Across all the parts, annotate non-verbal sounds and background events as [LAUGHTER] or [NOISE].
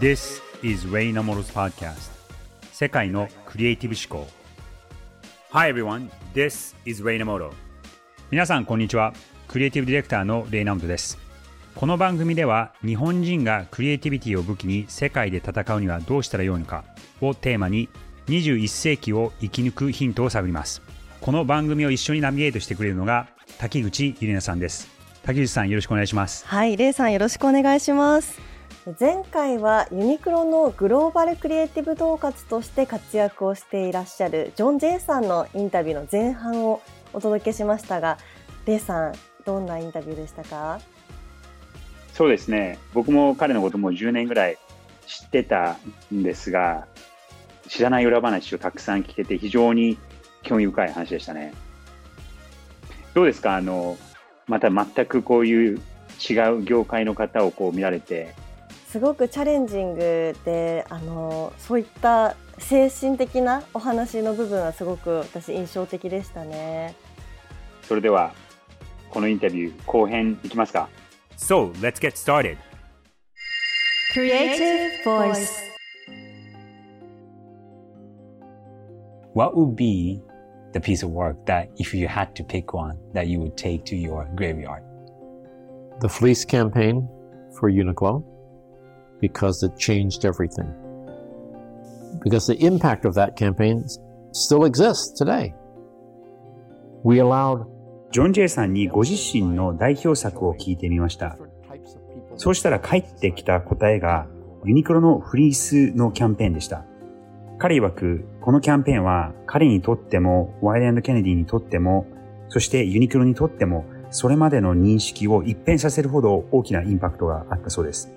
This is Ray Namoro's podcast. 世界のクリエイティブ思考。Hi everyone, this is Ray Namoro 皆さんこんにちは。クリエイティブディレクターのレイナモトです。この番組では日本人がクリエイティビティを武器に世界で戦うにはどうしたらよいのかをテーマに21世紀を生き抜くヒントを探ります。この番組を一緒にナビゲートしてくれるのが滝口ゆりなさんです。滝口さんよろしくお願いします。はい、レイさんよろしくお願いします。前回はユニクロのグローバルクリエイティブ統括として活躍をしていらっしゃるジョン・ジェイさんのインタビューの前半をお届けしましたが、レイさんどんなインタビューでしたか？そうですね。僕も彼のことも10年ぐらい知ってたんですが知らない裏話をたくさん聞けて非常に興味深い話でしたね。どうですか？あのまた全くこういう違う業界の方をこう見られてすごくチャレンジングで、あのそういった精神的なお話の部分はすごく私印象的でしたね。それではこのインタビュー後編いきますか So let's get started Creative Voice what would be the piece of work that if you had to pick one that you would take to your graveyard the fleece campaign for Uniqlo because it changed everything. Because the impact of that campaign still exists today. We allowed ジョン・ジェイさんにご自身の代表作を聞いてみましたそうしたら返ってきた答えがユニクロのフリースのキャンペーンでした。彼曰く、このキャンペーンは彼にとっても、ワイルド・ケネディにとっても、そしてユニクロにとっても、それまでの認識を一変させるほど大きなインパクトがあったそうです。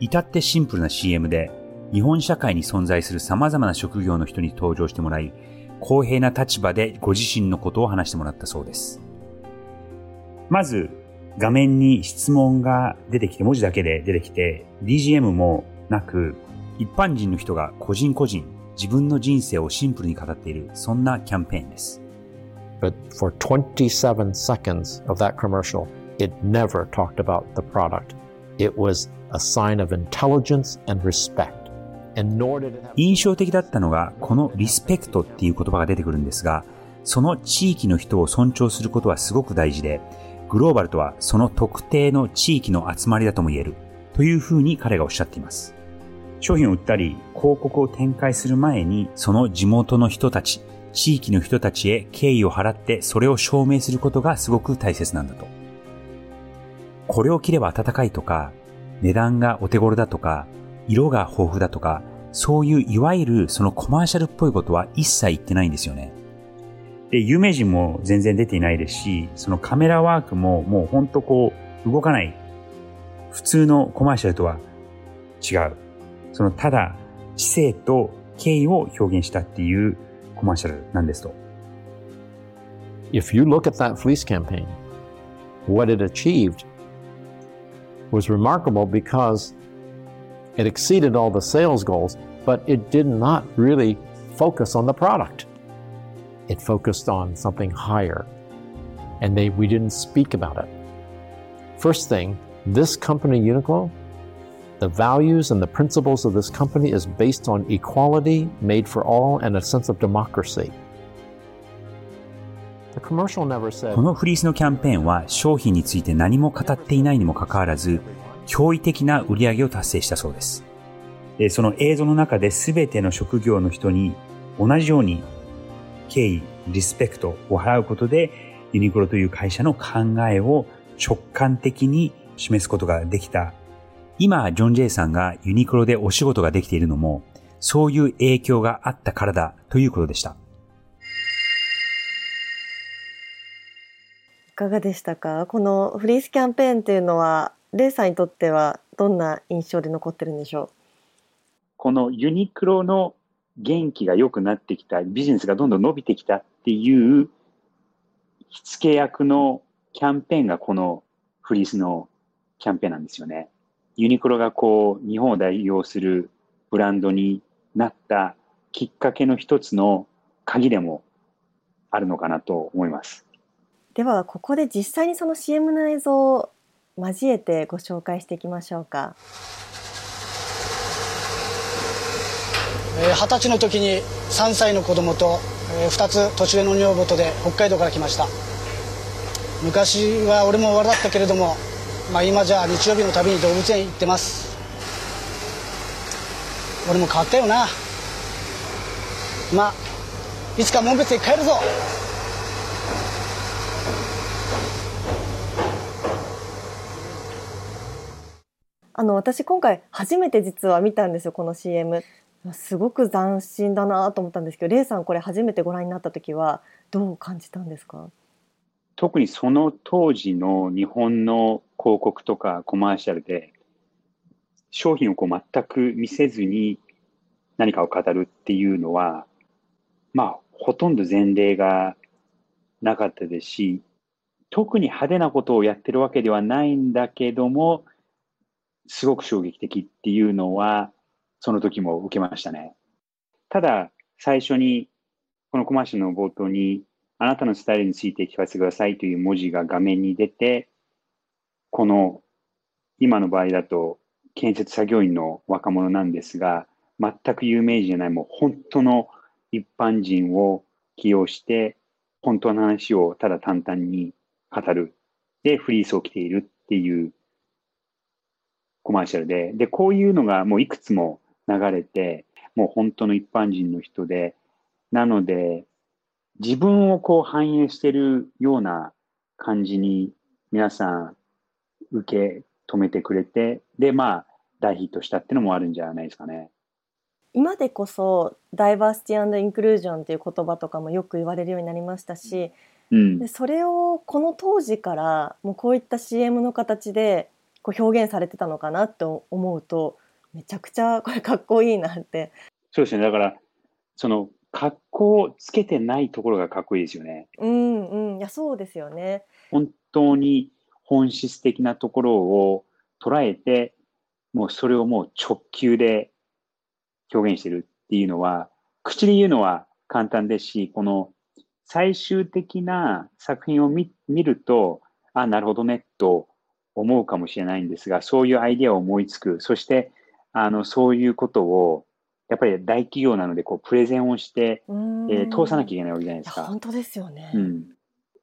至ってシンプルな CM で、日本社会に存在する様々な職業の人に登場してもらい、公平な立場でご自身のことを話してもらったそうです。まず、画面に質問が出てきて、文字だけで出てきて、BGM もなく、一般人の人が個人個人、自分の人生をシンプルに語っている、そんなキャンペーンです。but for 27 seconds of that commercial, it never talked about the product. It was 印象的だったのが、このリスペクトっていう言葉が出てくるんですが、その地域の人を尊重することはすごく大事で、グローバルとはその特定の地域の集まりだとも言える、というふうに彼がおっしゃっています。商品を売ったり、広告を展開する前に、その地元の人たち、地域の人たちへ敬意を払って、それを証明することがすごく大切なんだと。これを着れば暖かいとか、値段がお手頃だとか、色が豊富だとか、そういういわゆるそのコマーシャルっぽいことは一切言ってないんですよね。で、有名人も全然出ていないですし、そのカメラワークももうほんとこう動かない。普通のコマーシャルとは違う。そのただ知性と敬意を表現したっていうコマーシャルなんですと。if you look at that fleece campaign, what it achieved was remarkable because it exceeded all the sales goals, but it did not really focus on the product. It focused on something higher, and they, we didn't speak about it. First thing, this company, Uniqlo, the values and the principles of this company is based on equality, made for all, and a sense of democracy. このフリースのキャンペーンは商品について何も語っていないにもかかわらず、驚異的な売り上げを達成したそうです。その映像の中で全ての職業の人に同じように敬意、リスペクトを払うことで、ユニクロという会社の考えを直感的に示すことができた。今、ジョン・ジェイさんがユニクロでお仕事ができているのも、そういう影響があったからだということでした。かがでしたか？このフリースキャンペーンっていうのはレイさんにとってはどんな印象で残ってるんでしょう？このユニクロの元気が良くなってきた、ビジネスがどんどん伸びてきたっていう火付け役のキャンペーンがこのフリースのキャンペーンなんですよね。ユニクロがこう日本を代表するブランドになったきっかけの一つの鍵でもあるのかなと思います。ではここで実際にその CM の映像を交えてご紹介していきましょうか。二十歳の時に3歳の子供と2つ年上の女房とで北海道から来ました。昔は俺も終わりだったけれども、まあ、今じゃ日曜日のたびに動物園行ってます。俺も変わったよな。まあいつか門別へ帰るぞ。あの私今回初めて実は見たんですよこの CM すごく斬新だなと思ったんですけどレイさんこれ初めてご覧になった時はどう感じたんですか？特にその当時の日本の広告とかコマーシャルで商品をこう全く見せずに何かを語るっていうのはまあほとんど前例がなかったですし特に派手なことをやってるわけではないんだけどもすごく衝撃的っていうのは、その時も受けましたね。ただ、最初に、このコマーシャルの冒頭に、あなたのスタイルについて聞かせてくださいという文字が画面に出て、この、今の場合だと、建設作業員の若者なんですが、全く有名人じゃない、もう本当の一般人を起用して、本当の話をただ淡々に語る。で、フリースを着ているっていうコマーシャルで、で、こういうのがもういくつも流れて、もう本当の一般人の人で、なので、自分をこう反映してるような感じに皆さん受け止めてくれて、で、まあ、大ヒットしたっていうのもあるんじゃないですかね。今でこそダイバーシティインクルージョンっていう言葉とかもよく言われるようになりましたし、うん、でそれをこの当時からもうこういった CM の形でこう表現されてたのかなと思うとめちゃくちゃ [LAUGHS] これかっこいいなって。そうですね。だからその格好をつけてないところがかっこいいですよね。うんうん。いやそうですよね。本当に本質的なところを捉えてもうそれをもう直球で表現してるっていうのは口で言うのは簡単ですしこの最終的な作品を見るとあなるほどねと思うかもしれないんですが、そういうアイデアを思いつく。そして、あの、そういうことを、やっぱり大企業なので、こう、プレゼンをして、えー、通さなきゃいけないわけじゃないですか。本当ですよね。うん。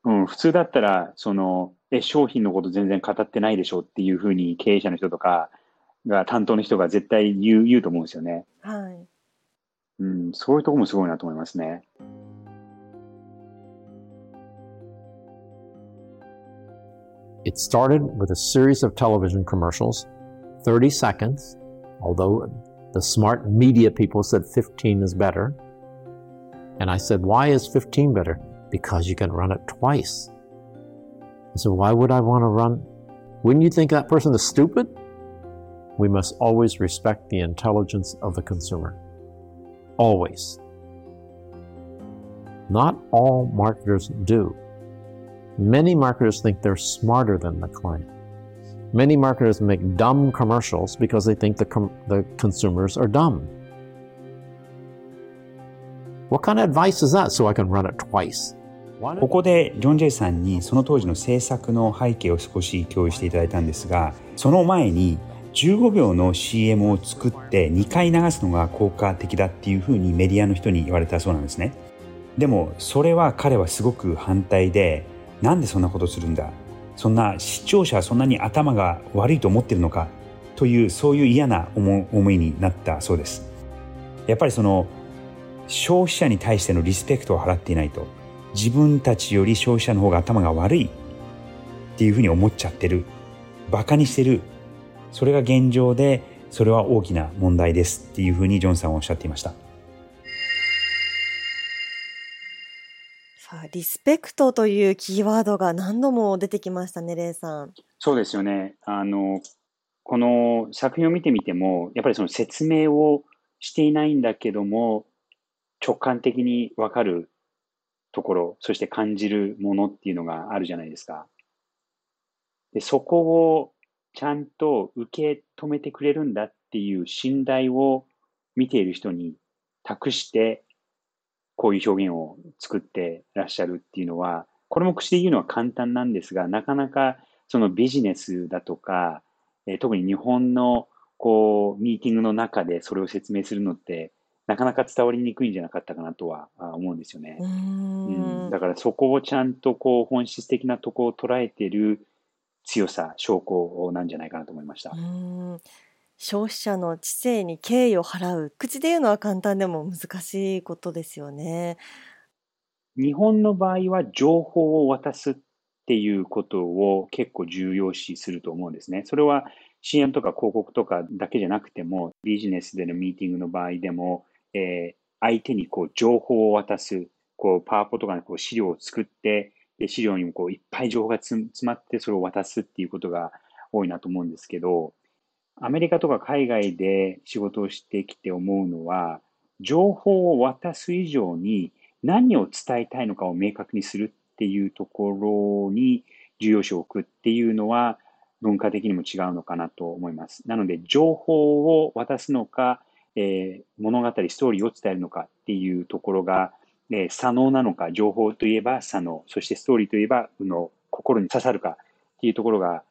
うん、普通だったら、その、え、商品のこと全然語ってないでしょっていうふうに経営者の人とかが、担当の人が絶対言う、言うと思うんですよね。はい。うん、そういうところもすごいなと思いますね。It started with a series of television commercials, 30 seconds, although the smart media people said 15 is better. And I said, Why is 15 better? Because you can run it twice. I said, Why would I want to run? Wouldn't you think that person is stupid? We must always respect the intelligence of the consumer. Always. Not all marketers do. Many marketers think they're smarter than the client. Many marketers make dumb commercials because they think the, com- the consumers are dumb. What kind of advice is that so I can run it twice? ここでジョン・ジェイさんにその当時の制作の背景を少し共有していただいたんですがその前に15秒の CM を作って2回流すのが効果的だっていうふうにメディアの人に言われたそうなんですねでもそれは彼はすごく反対でなんでそんなことするんだ？そんな視聴者はそんなに頭が悪いと思ってるのか？というそういう嫌な思いになったそうです。やっぱりその消費者に対してのリスペクトを払っていないと自分たちより消費者の方が頭が悪いっていうふうに思っちゃってる。バカにしてる。それが現状でそれは大きな問題ですっていうふうにジョンさんはおっしゃっていました。リスペクトというキーワードが何度も出てきましたね、レイさん。そうですよね。あの、この作品を見てみても、やっぱりその説明をしていないんだけども、直感的にわかるところ、そして感じるものっていうのがあるじゃないですか。で、そこをちゃんと受け止めてくれるんだっていう信頼を見ている人に託してこういう表現を作ってらっしゃるっていうのは、これも口で言うのは簡単なんですが、なかなかそのビジネスだとか、えー、特に日本のこう、ミーティングの中でそれを説明するのってなかなか伝わりにくいんじゃなかったかなとは思うんですよね。うんだからそこをちゃんとこう本質的なとこを捉えている強さ、証拠なんじゃないかなと思いました。消費者の知性に敬意を払う。口で言うのは簡単でも難しいことですよね。日本の場合は情報を渡すっていうことを結構重要視すると思うんですね。それは CM とか広告とかだけじゃなくても、ビジネスでのミーティングの場合でも、えー、相手にこう情報を渡す、こうパワポとかでこう資料を作って、で資料にもこういっぱい情報が詰まってそれを渡すっていうことが多いなと思うんですけど、アメリカとか海外で仕事をしてきて思うのは、情報を渡す以上に何を伝えたいのかを明確にするっていうところに重要視を置くっていうのは文化的にも違うのかなと思います。なので、情報を渡すのか、えー、物語、ストーリーを伝えるのかっていうところが、えー、左脳なのか、情報といえば左脳、そしてストーリーといえば右脳、心に刺さるかっていうところが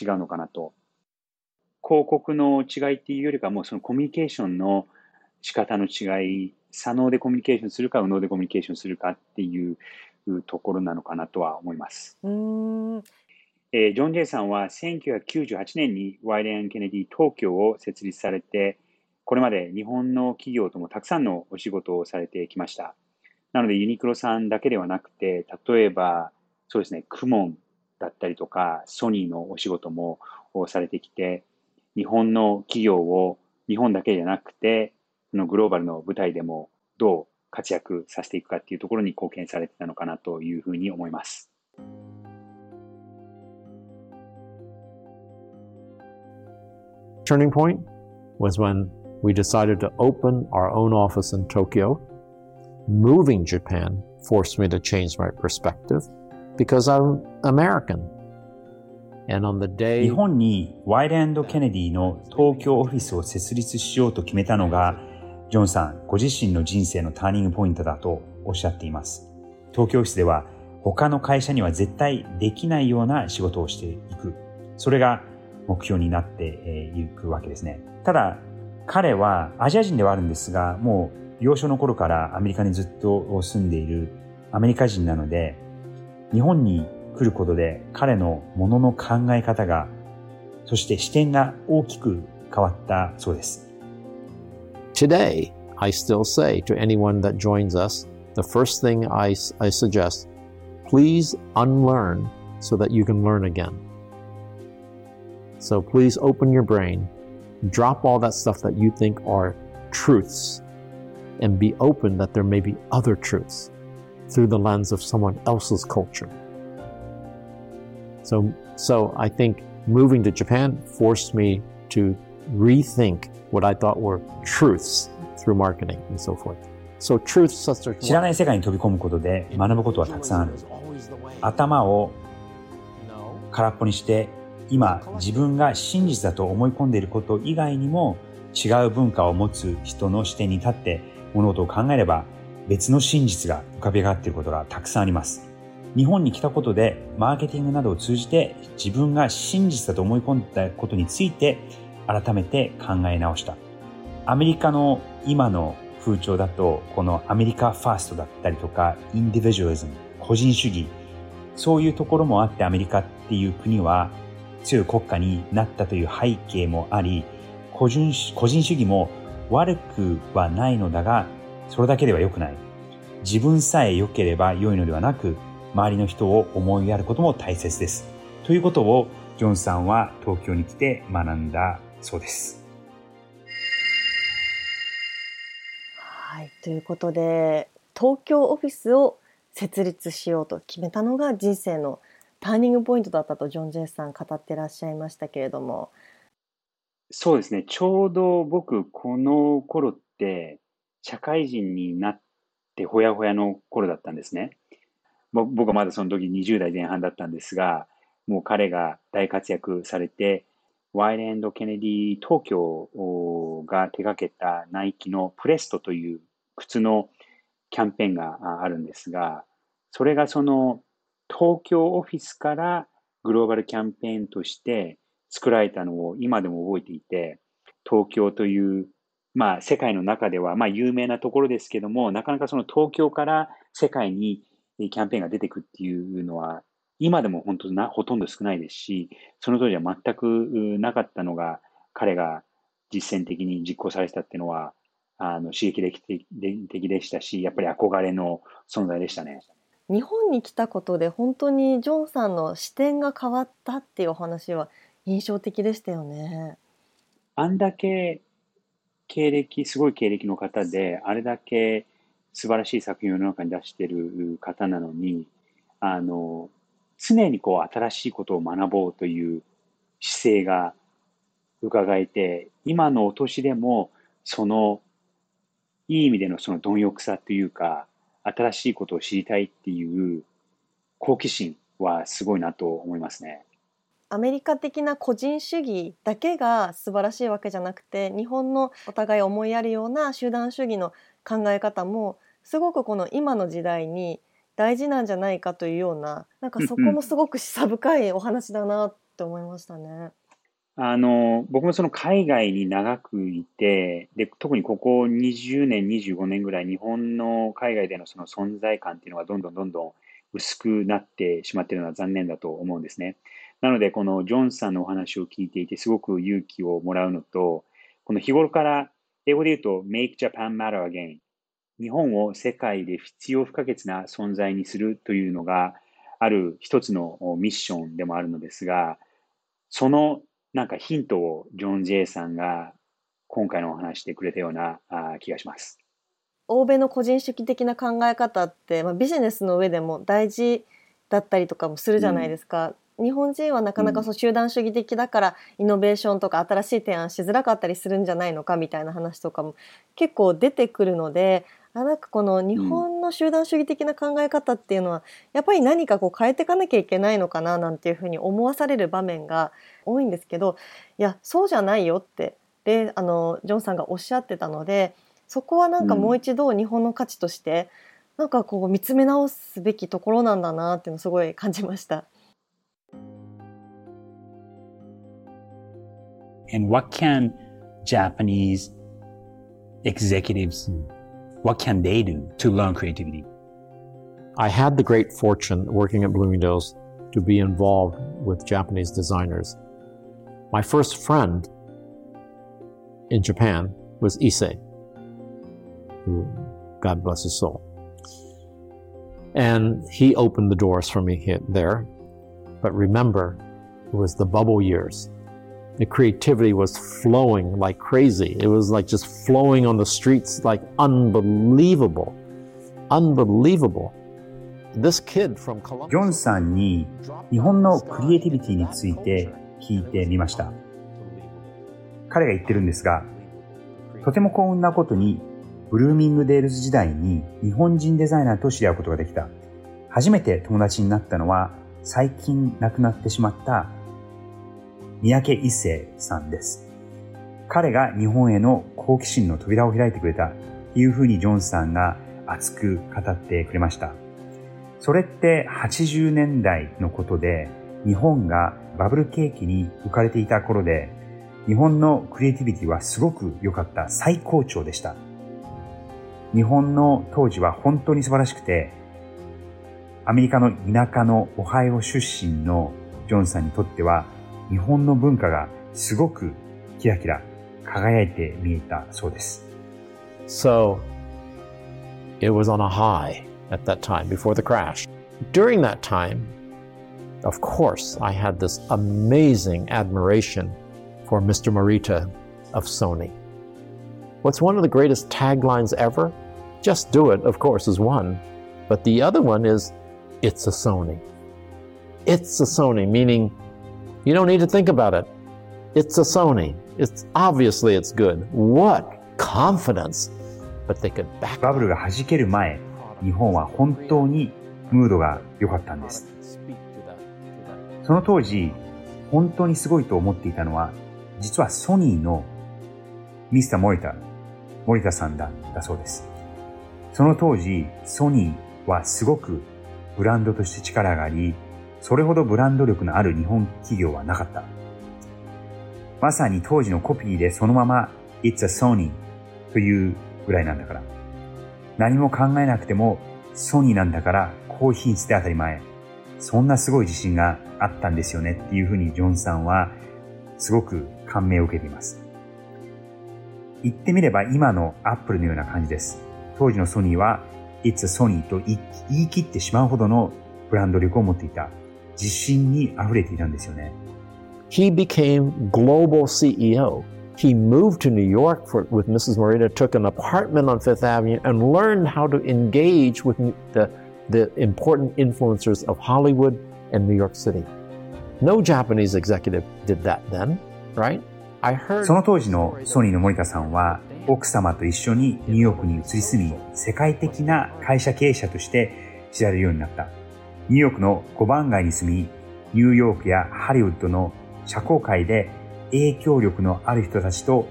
違うのかなと。広告の違いっていうよりかも、そのコミュニケーションの仕方の違い、左脳でコミュニケーションするか、右脳でコミュニケーションするかっていうところなのかなとは思います。うんえー、ジョン・ジェイさんは1998年にワイデン・ケネディ東京を設立されて、これまで日本の企業ともたくさんのお仕事をされてきました。なのでユニクロさんだけではなくて、例えば、そうですね、クモンだったりとか、ソニーのお仕事もされてきて、日本の企業を日本だけじゃなくて、のグローバルの舞台でもどう活躍させていくかっていうところに貢献されてたのかなというふうに思います。turning point was when we decided to open our own office in Tokyo. Moving Japan forced me to change my perspective because I'm American. 日本にワイレンド・ケネディの東京オフィスを設立しようと決めたのが、ジョンさんご自身の人生のターニングポイントだとおっしゃっています。東京オフィスでは他の会社には絶対できないような仕事をしていく。それが目標になっていくわけですね。ただ、彼はアジア人ではあるんですが、もう幼少の頃からアメリカにずっと住んでいるアメリカ人なので、日本に来ることで彼のものの考え方が、そして視点が大きく変わったそうです。Today, I still say to anyone that joins us, the first thing I, I suggest, please unlearn so that you can learn again. So please open your brain, drop all that stuff that you think are truths, and be open that there may be other truths through the lens of someone else's culture. So, I think moving to Japan forced me to rethink what I thought were truths through marketing and so forth. 知らない世界に飛び込むことで学ぶことはたくさんある。頭を空っぽにして、今自分が真実だと思い込んでいること以外にも違う文化を持つ人の視点に立って物事を考えれば別の真実が浮かび上がっていることがたくさんあります。日本に来たことでマーケティングなどを通じて自分が真実だと思い込んだことについて改めて考え直した。アメリカの今の風潮だとこのアメリカファーストだったりとかインディビジュアリズム、個人主義そういうところもあってアメリカっていう国は強い国家になったという背景もあり、個人個人主義も悪くはないのだが、それだけでは良くない。自分さえ良ければ良いのではなく、周りの人を思いやることも大切です。ということを、ジョンさんは東京に来て学んだそうです。はい、ということで、東京オフィスを設立しようと決めたのが人生のターニングポイントだったとジョン・ジェイさん語ってらっしゃいましたけれども。そうですね。ちょうど僕、この頃って、社会人になってほやほやの頃だったんですね。僕はまだその時20代前半だったんですが、もう彼が大活躍されて、ワイレンド・ケネディ東京が手掛けたナイキのプレストという靴のキャンペーンがあるんですが、それがその東京オフィスからグローバルキャンペーンとして作られたのを今でも覚えていて、東京というまあ世界の中ではまあ有名なところですけども、なかなかその東京から世界にキャンペーンが出てくっていうのは、今でも本当な、ほとんど少ないですし、その当時は全くなかったのが、彼が実践的に実行されてたっていうのは、あの刺激的でしたし、やっぱり憧れの存在でしたね。日本に来たことで本当にジョンさんの視点が変わったっていうお話は印象的でしたよね。あんだけ経歴、すごい経歴の方で、あれだけ素晴らしい作品を世の中に出している方なのに、あの、常にこう新しいことを学ぼうという姿勢が伺えて、今のお年でも、その、いい意味でのその貪欲さというか、新しいことを知りたいっていう好奇心はすごいなと思いますね。アメリカ的な個人主義だけが素晴らしいわけじゃなくて日本のお互い思いやるような集団主義の考え方もすごくこの今の時代に大事なんじゃないかというようななんかそこもすごく示唆深いお話だなって思いましたね。あの、僕もその海外に長くいて、で、特にここ20年、25年ぐらい、日本の海外でのその存在感っていうのがどんどんどんどん薄くなってしまってるのは残念だと思うんですね。なので、このジョンさんのお話を聞いていて、すごく勇気をもらうのと、この日頃から、英語で言うと、make Japan matter again。日本を世界で必要不可欠な存在にするというのが、ある一つのミッションでもあるのですが、そのなんかヒントをジョン・ジェイさんが今回のお話してくれたような気がします。欧米の個人主義的な考え方って、まあ、ビジネスの上でも大事だったりとかもするじゃないですか。うん、日本人はなかなかそう集団主義的だからイノベーションとか新しい提案しづらかったりするんじゃないのかみたいな話とかも結構出てくるのであなんかこの日本の集団主義的な考え方っていうのは、やっぱり何かこう変えていかなきゃいけないのかななんていうふうに思わされる場面が多いんですけどいやそうじゃないよってであのジョンさんがおっしゃってたのでそこはなんかもう一度日本の価値として、なんかこう見つめ直すべきところなんだなっていうのをすごい感じました。And what can Japanese executives What can they do to learn creativity? I had the great fortune working at Bloomingdale's to be involved with Japanese designers. My first friend in Japan was Issei, who, God bless his soul. And he opened the doors for me here, there. But remember, it was the bubble years the creativity was flowing like crazy. It was like just flowing on the streets like unbelievable. Unbelievable. This kid from Columbus. ジョンさんに日本のクリエイティビティについて聞いてみました。彼が言ってるんですが、とても幸運なことに、ブルーミングデールズ時代に日本人デザイナーと知り合うことができた。初めて友達になったのは最近亡くなってしまった三宅一生さんです。彼が日本への好奇心の扉を開いてくれたというふうにジョンさんが熱く語ってくれました。それって80年代のことで日本がバブル景気に浮かれていた頃で日本のクリエイティビティはすごく良かった最高潮でした。日本の当時は本当に素晴らしくてアメリカの田舎のオハイオ出身のジョンさんにとっては日本の文化がすごくキラキラ輝いて見えたそうです。So, it was on a high at that time before the crash. During that time, of course, I had this amazing admiration for Mr. Morita of Sony. What's one of the greatest taglines ever? Just do it, of course, is one. But the other one is, it's a Sony. It's a Sony, meaning you don't need to think about it. It's a Sony. It's obviously it's good. What confidence! But they could back バブルが弾ける前、日本は本当にムードが良かったんです。その当時、本当にすごいと思っていたのは、実はソニーのミスター森田、森田さんだったそうです。その当時、ソニーはすごくブランドとして力があり、それほどブランド力のある日本企業はなかった。まさに当時のコピーでそのまま It's a Sony というぐらいなんだから。何も考えなくてもソニーなんだから高品質で当たり前。そんなすごい自信があったんですよねっていうふうにジョンさんはすごく感銘を受けています。言ってみれば今のアップルのような感じです。当時のソニーは It's a Sony と言い切ってしまうほどのブランド力を持っていた。自信に溢れていたんですよね。He became global CEO. He moved to New York for, with Mrs. Morita, took an apartment on Fifth Avenue, and learned how to engage with the, the important influencers of Hollywood and New York City. No Japanese executive did that then, right? I heard その当時のソニーの森田さんは奥様と一緒にニューヨークに移り住み世界的な会社経営者として知られるようになった。 ニューヨークの5番街に住み、ニューヨークやハリウッドの社交界で影響力のある人たちと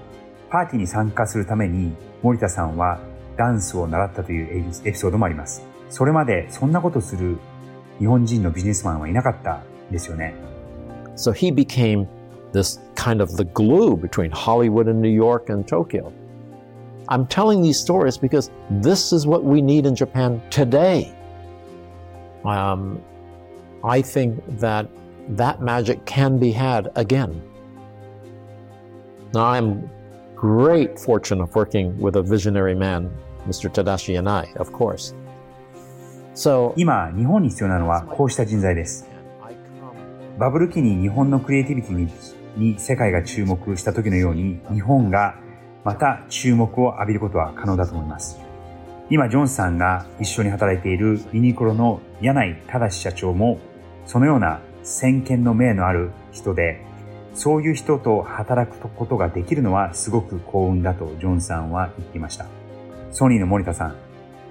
パーティーに参加するために森田さんはダンスを習ったというエピソードもあります。それまでそんなことする日本人のビジネスマンはいなかったんですよね。So he became this kind of the glue between Hollywood and New York and Tokyo. I'm telling these stories because this is what we need in Japan today. Um, I think that that magic can be had again. Now, I'm great fortune of working with a visionary man, Mr. Tadashi and I, of course. So, 今、日本に必要なのはこうした人材です。バブル期に日本のクリエイティビティにに世界が注目した時のように、日本がまた注目を浴びることは可能だと思います。今、ジョンさんが一緒に働いているユニクロの柳井正社長も、そのような先見の明のある人で、そういう人と働くことができるのはすごく幸運だとジョンさんは言っていました。ソニーの森田さん、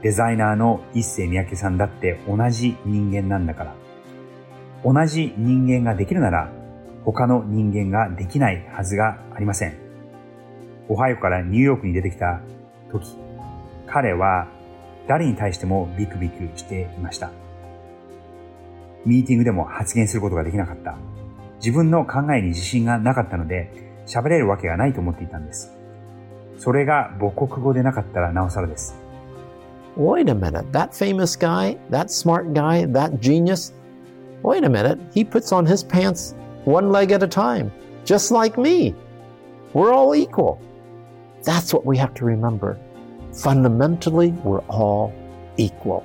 デザイナーの一世三宅さんだって同じ人間なんだから。同じ人間ができるなら、他の人間ができないはずがありません。オハイオからニューヨークに出てきた時、彼は誰に対してもビクビクしていました。ミーティングでも発言することができなかった。自分の考えに自信がなかったので、喋れるわけがないと思っていたんです。それが母国語でなかったらなおさらです。Wait a minute, that famous guy, that smart guy, that genius, wait a minute, he puts on his pants one leg at a time, just like me. We're all equal. That's what we have to remember. Fundamentally, we're all equal.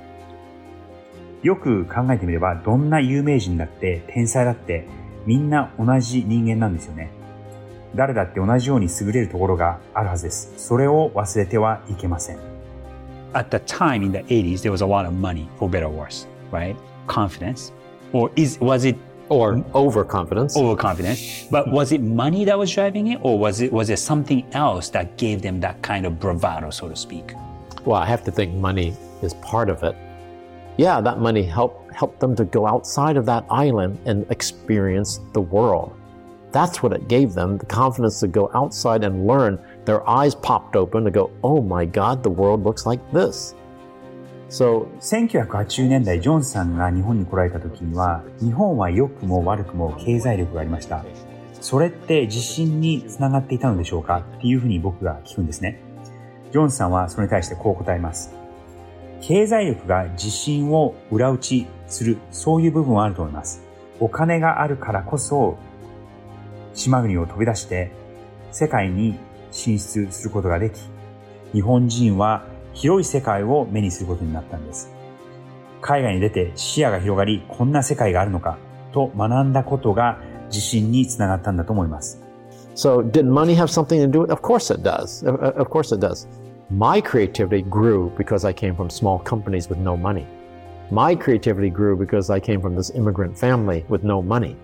よく考えてみれば、どんな有名人だって、天才だって、みんな同じ人間なんですよね。誰だって同じように優れるところがあるはずです。それを忘れてはいけません。At the time in the 80s, there was a lot of money, for better or worse, right? Confidence. Or is, was it or mm-hmm. overconfidence. Overconfidence. But was it money that was driving it, or was it was it something else that gave them that kind of bravado, so to speak? Well, I have to think money is part of it. Yeah, that money helped helped them to go outside of that island and experience the world. That's what it gave them the confidence to go outside and learn. Their eyes popped open to go, oh my God, the world looks like this. So, 1980年代、ジョンさんが日本に来られた時には、日本は良くも悪くも経済力がありました。それって自信につながっていたのでしょうかっていうふうに僕が聞くんですね。ジョンさんはそれに対してこう答えます。経済力が自信を裏打ちする、そういう部分はあると思います。お金があるからこそ、島国を飛び出して世界に進出することができ、日本人は広い世界を目にすることになったんです。海外に出て視野が広がり、こんな世界があるのかと学んだことが自信につながったんだと思います。So, did money have something to do with it? Of course it does. Of course it does. My creativity grew because I came from small companies with no money. My creativity grew because I came from this immigrant family with no money.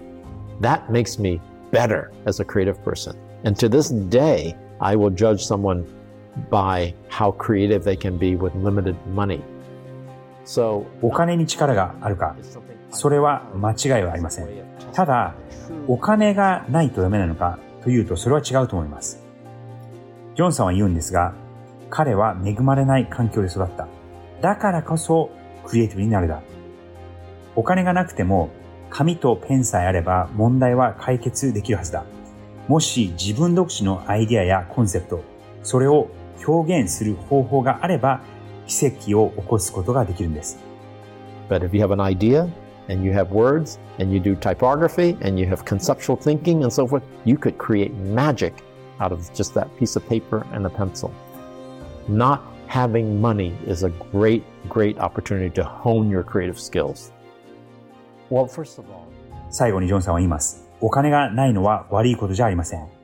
That makes me better as a creative person. And to this day, I will judge someone by how creative they can be with limited money. So, お金に力があるか、それは間違いはありません。ただ、お金がないとダメなのかというとそれは違うと思います。ジョンさんは言うんですが、彼は恵まれない環境で育った。だからこそクリエイティブになるだ。お金がなくても紙とペンさえあれば問題は解決できるはずだ。もし自分独自のアイディアやコンセプト、それを表現する方法があれば、奇跡を起こすことができるんです。But if you have an idea and you have words and you do typography and you have conceptual thinking and so forth, you could create magic out of just that piece of paper and a pencil. Not having money is a great, great opportunity to hone your creative skills. Well, first of all, 最後にジョンさんは言います。お金がないのは悪いことじゃありません。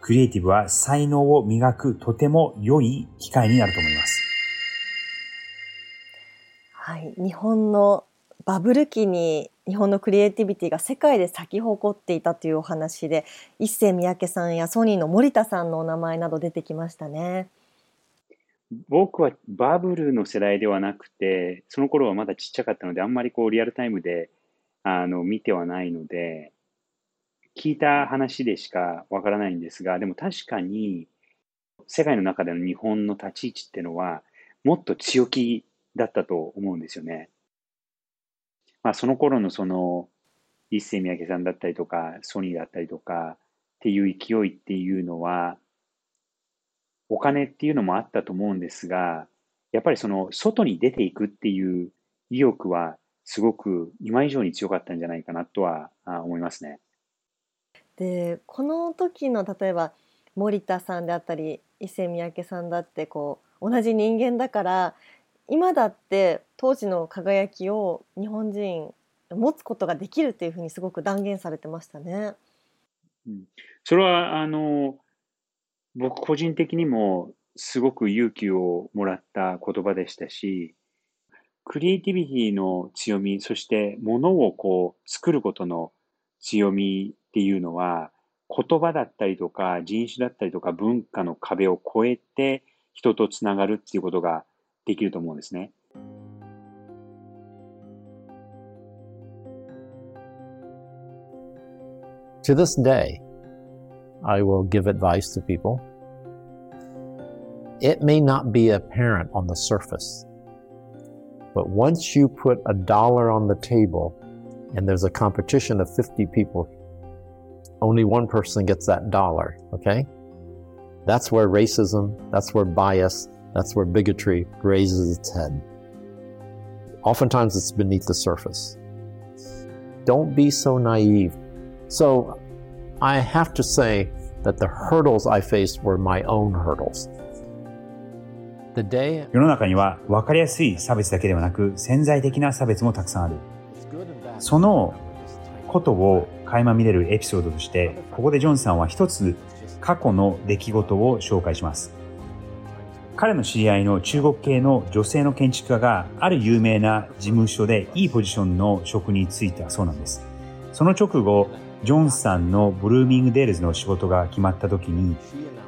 クリエイティブは才能を磨くとても良い機会になると思います。はい、日本のバブル期に日本のクリエイティビティが世界で咲き誇っていたというお話で一世三宅さんやソニーの森田さんのお名前など出てきましたね。僕はバブルの世代ではなくて、その頃はまだちっちゃかったので、あんまりこうリアルタイムであの見てはないので、聞いた話でしかわからないんですが、でも確かに世界の中での日本の立ち位置っていうのは、もっと強気だったと思うんですよね。まあ、その頃のその、一世三宅さんだったりとか、ソニーだったりとかっていう勢いっていうのは、お金っていうのもあったと思うんですが、やっぱりその外に出ていくっていう意欲はすごく今以上に強かったんじゃないかなとは思いますね。でこの時の例えば森田さんであったり伊勢三宅さんだってこう同じ人間だから今だって当時の輝きを日本人持つことができるっていうふうにすごく断言されてましたね。うん、それはあの僕個人的にもすごく勇気をもらった言葉でしたし、クリエイティビティの強み、そして物をこう作ることの強みっていうのは、言葉だったりとか人種だったりとか文化の壁を越えて人とつながるっていうことができると思うんですね。To this day, I will give advice to people. It may not be apparent on the surface, but once you put a dollar on the table and there's a competition of 50 people, only one person gets that dollar, okay? That's where racism, that's where bias, that's where bigotry raises its head. Oftentimes it's beneath the surface. Don't be so naive. So I have to say that the hurdles I faced were my own hurdles. 世の中には分かりやすい差別だけではなく潜在的な差別もたくさんある。そのことを 垣間見れるエピソードとして、ここでジョンさんは一つ過去の出来事を紹介します。彼の知り合いの中国系の女性の建築家がある有名な事務所でいいポジションの職に就いたそうなんです。その直後、ジョンさんのブルーミングデールズの仕事が決まった時に、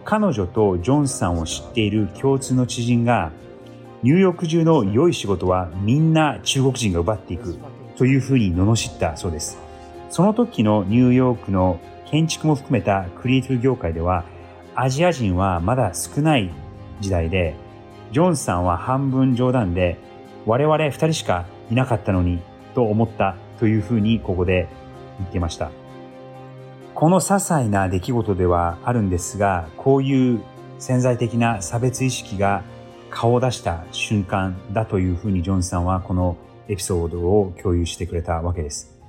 彼女とジョンさんを知っている共通の知人が、ニューヨーク中の良い仕事はみんな中国人が奪っていくというふうに罵ったそうです。その時のニューヨークの建築も含めたクリエイティブ業界では、アジア人はまだ少ない時代で、ジョンさんは半分冗談で、我々二人しかいなかったのにと思ったというふうにここで言ってました。この些細な出来事ではあるんですが、こういう潜在的な差別意識が顔を出した瞬間だというふうにジョンさんはこのエピソードを共有してくれたわけです。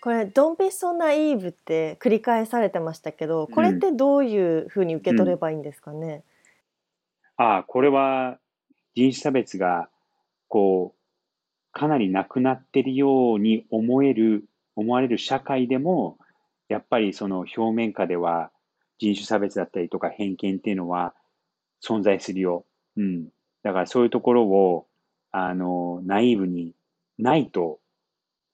これ「Don't be so naive」って繰り返されてましたけどこれってどういうふうに受け取ればいいんですかね、うん、ああこれは人種差別がこうかなりなくなってるように思える思われる社会でもやっぱりその表面下では人種差別だったりとか偏見っていうのは存在するよ。うん。だからそういうところを、あの、ナイーブにないと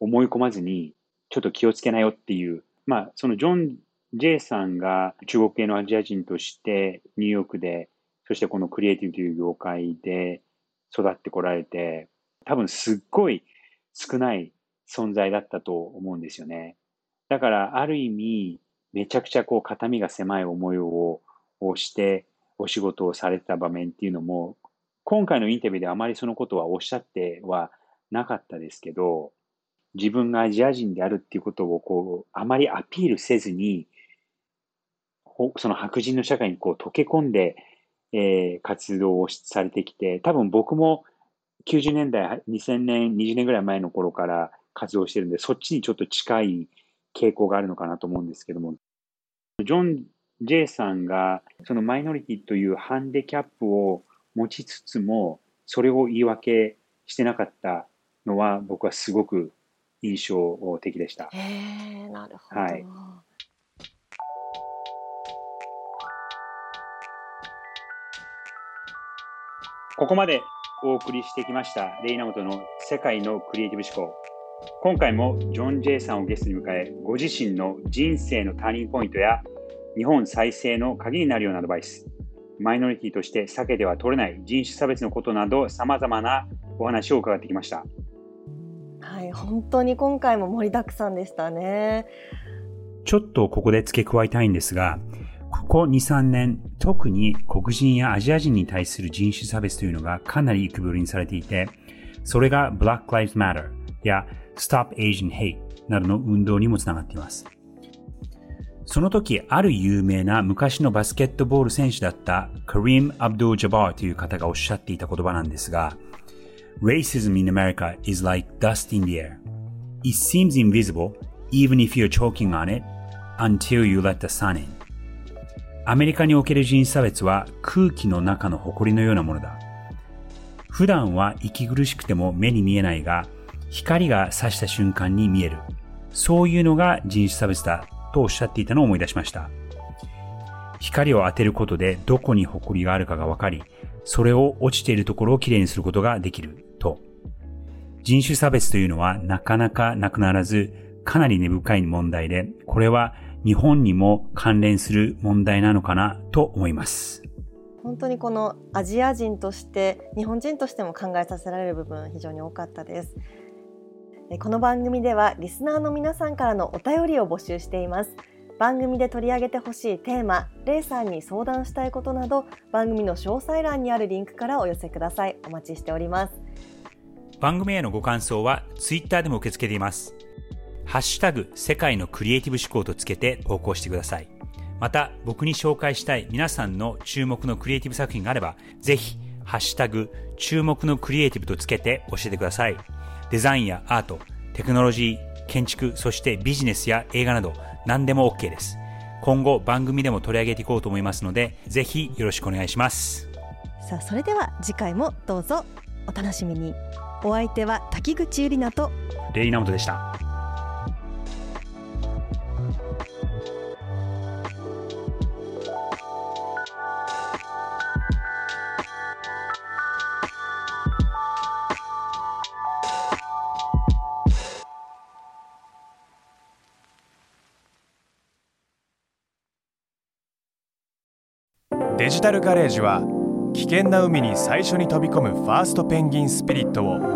思い込まずに、ちょっと気をつけなよっていう、まあ、そのジョン・ジェイさんが中国系のアジア人としてニューヨークで、そしてこのクリエイティブという業界で育ってこられて、多分すっごい少ない存在だったと思うんですよね。だからある意味、めちゃくちゃこう肩身が狭い思いをしてお仕事をされてた場面っていうのも、今回のインタビューであまりそのことはおっしゃってはなかったですけど、自分がアジア人であるっていうことをこう、あまりアピールせずに、その白人の社会にこう溶け込んで、えー、活動をされてきて、多分僕も90年代、2000年、20年ぐらい前の頃から活動してるんで、そっちにちょっと近い傾向があるのかなと思うんですけども、ジョン・ジェイさんがそのマイノリティというハンデキャップを持ちつつも、それを言い訳してなかったのは僕はすごく印象的でした。へなるほど。はいここまでお送りしてきましたレイナモトの世界のクリエイティブ思考。今回もジョン・ジェイさんをゲストに迎え、ご自身の人生のターニングポイントや日本再生の鍵になるようなアドバイス、マイノリティとして避けては取れない人種差別のことなど様々なお話を伺ってきました。はい、本当に今回も盛りだくさんでしたね。ちょっとここで付け加えたいんですが、ここ2、3年、特に黒人やアジア人に対する人種差別というのがかなり浮くぶりにされていて、それが Black Lives Matter や Stop Asian Hate などの運動にもつながっています。その時、ある有名な昔のバスケットボール選手だったカリーム・アブドゥ・ジャバーという方がおっしゃっていた言葉なんですが、Racism in America is like dust in the air. It seems invisible even if you're choking on it until you let the sun in. アメリカにおける人種差別は空気の中の埃のようなものだ。普段は息苦しくても目に見えないが、光が差した瞬間に見える。そういうのが人種差別だとおっしゃっていたのを思い出しました。光を当てることでどこに埃があるかがわかり、それを落ちているところをきれいにすることができる。人種差別というのはなかなかなくならず、かなり根深い問題で、これは日本にも関連する問題なのかなと思います。本当にこのアジア人として日本人としても考えさせられる部分非常に多かったです。この番組ではリスナーの皆さんからのお便りを募集しています。番組で取り上げてほしいテーマ、レイさんに相談したいことなど番組の詳細欄にあるリンクからお寄せください。お待ちしております。番組へのご感想はツイッターでも受け付けていますハッシュタグ世界のクリエイティブ思考とつけて投稿してください。また、僕に紹介したい皆さんの注目のクリエイティブ作品があれば、ぜひ、ハッシュタグ注目のクリエイティブとつけて教えてください。デザインやアート、テクノロジー、建築、そしてビジネスや映画など何でも OK です。今後番組でも取り上げていこうと思いますので、ぜひよろしくお願いします。さあ、それでは次回もどうぞお楽しみに。お相手は滝口ゆりなとレイナモトでした。デジタルガレージは危険な海に最初に飛び込むファーストペンギンスピリットを